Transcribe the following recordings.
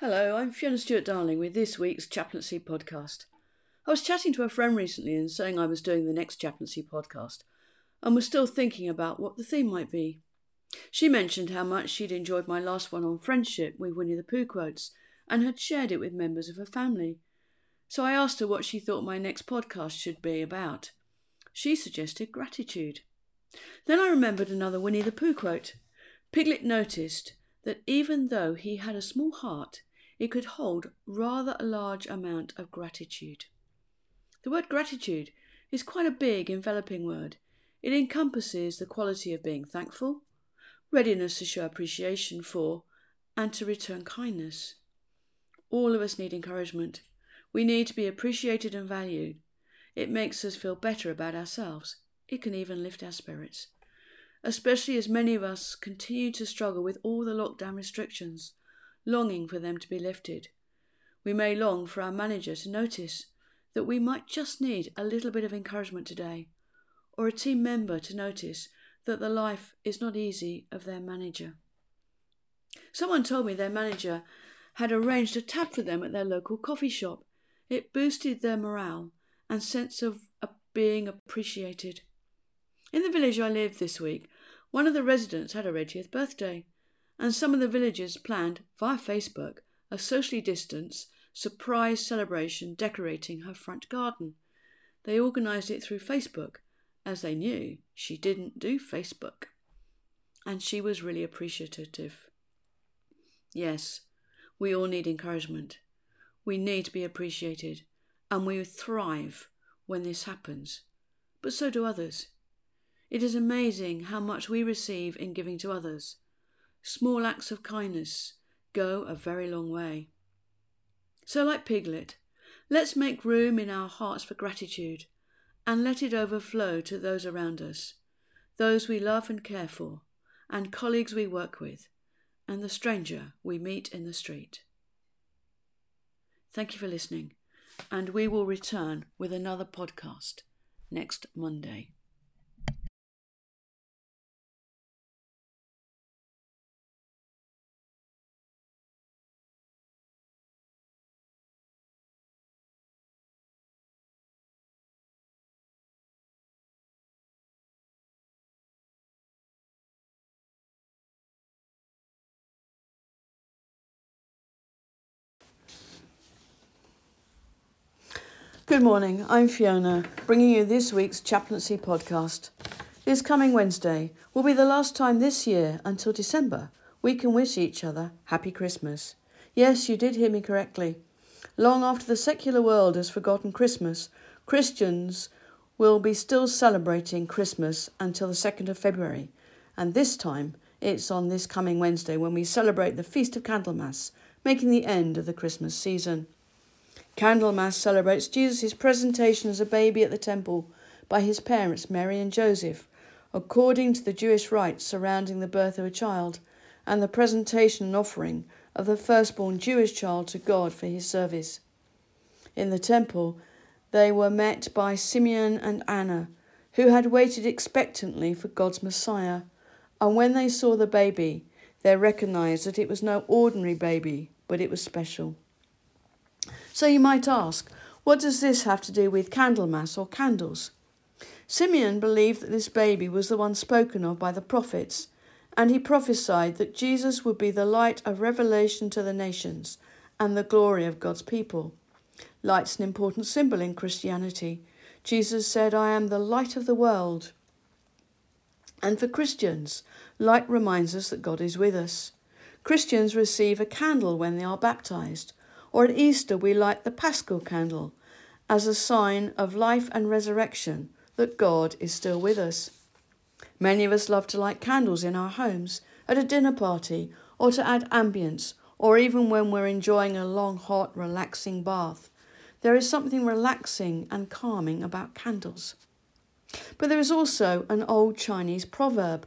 Hello, I'm Fiona Stewart Darling with this week's Chaplaincy podcast. I was chatting to a friend recently and saying I was doing the next Chaplaincy podcast and was still thinking about what the theme might be. She mentioned how much she'd enjoyed my last one on friendship with Winnie the Pooh quotes and had shared it with members of her family. So I asked her what she thought my next podcast should be about. She suggested gratitude. Then I remembered another Winnie the Pooh quote. Piglet noticed that even though he had a small heart, it could hold rather a large amount of gratitude. The word gratitude is quite a big, enveloping word. It encompasses the quality of being thankful, readiness to show appreciation for, and to return kindness. All of us need encouragement. We need to be appreciated and valued. It makes us feel better about ourselves. It can even lift our spirits especially as many of us continue to struggle with all the lockdown restrictions, longing for them to be lifted. We may long for our manager to notice that we might just need a little bit of encouragement today, or a team member to notice that the life is not easy of their manager. Someone told me their manager had arranged a tap for them at their local coffee shop. It boosted their morale and sense of being appreciated. In the village I lived this week, one of the residents had her 80th birthday, and some of the villagers planned, via Facebook, a socially distanced surprise celebration decorating her front garden. They organised it through Facebook, as they knew she didn't do Facebook. And she was really appreciative. Yes, we all need encouragement. We need to be appreciated, and we thrive when this happens. But so do others. It is amazing how much we receive in giving to others. Small acts of kindness go a very long way. So, like Piglet, let's make room in our hearts for gratitude and let it overflow to those around us, those we love and care for, and colleagues we work with, and the stranger we meet in the street. Thank you for listening, and we will return with another podcast next Monday. Good morning, I'm Fiona, bringing you this week's Chaplaincy podcast. This coming Wednesday will be the last time this year until December we can wish each other Happy Christmas. Yes, you did hear me correctly. Long after the secular world has forgotten Christmas, Christians will be still celebrating Christmas until the 2nd of February, and this time it's on this coming Wednesday when we celebrate the Feast of Candlemas, making the end of the Christmas season. Candlemas celebrates Jesus' presentation as a baby at the temple by his parents, Mary and Joseph, according to the Jewish rites surrounding the birth of a child and the presentation and offering of the firstborn Jewish child to God for his service. In the temple, they were met by Simeon and Anna, who had waited expectantly for God's Messiah, and when they saw the baby, they recognized that it was no ordinary baby, but it was special. So you might ask, what does this have to do with Candlemas or candles? Simeon believed that this baby was the one spoken of by the prophets, and he prophesied that Jesus would be the light of revelation to the nations and the glory of God's people. Light's an important symbol in Christianity. Jesus said, I am the light of the world. And for Christians, light reminds us that God is with us. Christians receive a candle when they are baptized, or at Easter, we light the Paschal candle as a sign of life and resurrection that God is still with us. Many of us love to light candles in our homes, at a dinner party, or to add ambience, or even when we're enjoying a long, hot, relaxing bath. There is something relaxing and calming about candles. But there is also an old Chinese proverb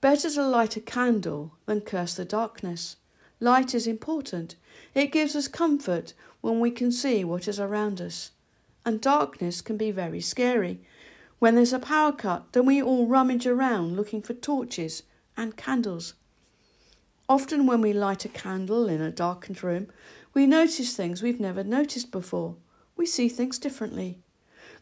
better to light a candle than curse the darkness. Light is important. It gives us comfort when we can see what is around us. And darkness can be very scary. When there's a power cut, then we all rummage around looking for torches and candles. Often, when we light a candle in a darkened room, we notice things we've never noticed before. We see things differently.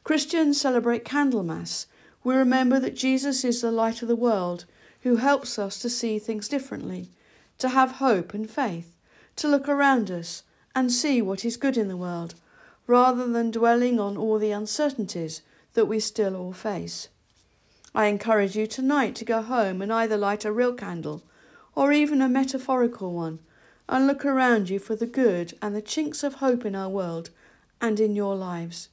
Christians celebrate Candlemas. We remember that Jesus is the light of the world who helps us to see things differently, to have hope and faith, to look around us and see what is good in the world, rather than dwelling on all the uncertainties that we still all face. I encourage you tonight to go home and either light a real candle or even a metaphorical one and look around you for the good and the chinks of hope in our world and in your lives.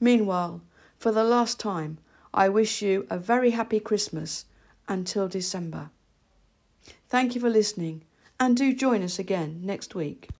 Meanwhile, for the last time, I wish you a very happy Christmas until December. Thank you for listening and do join us again next week.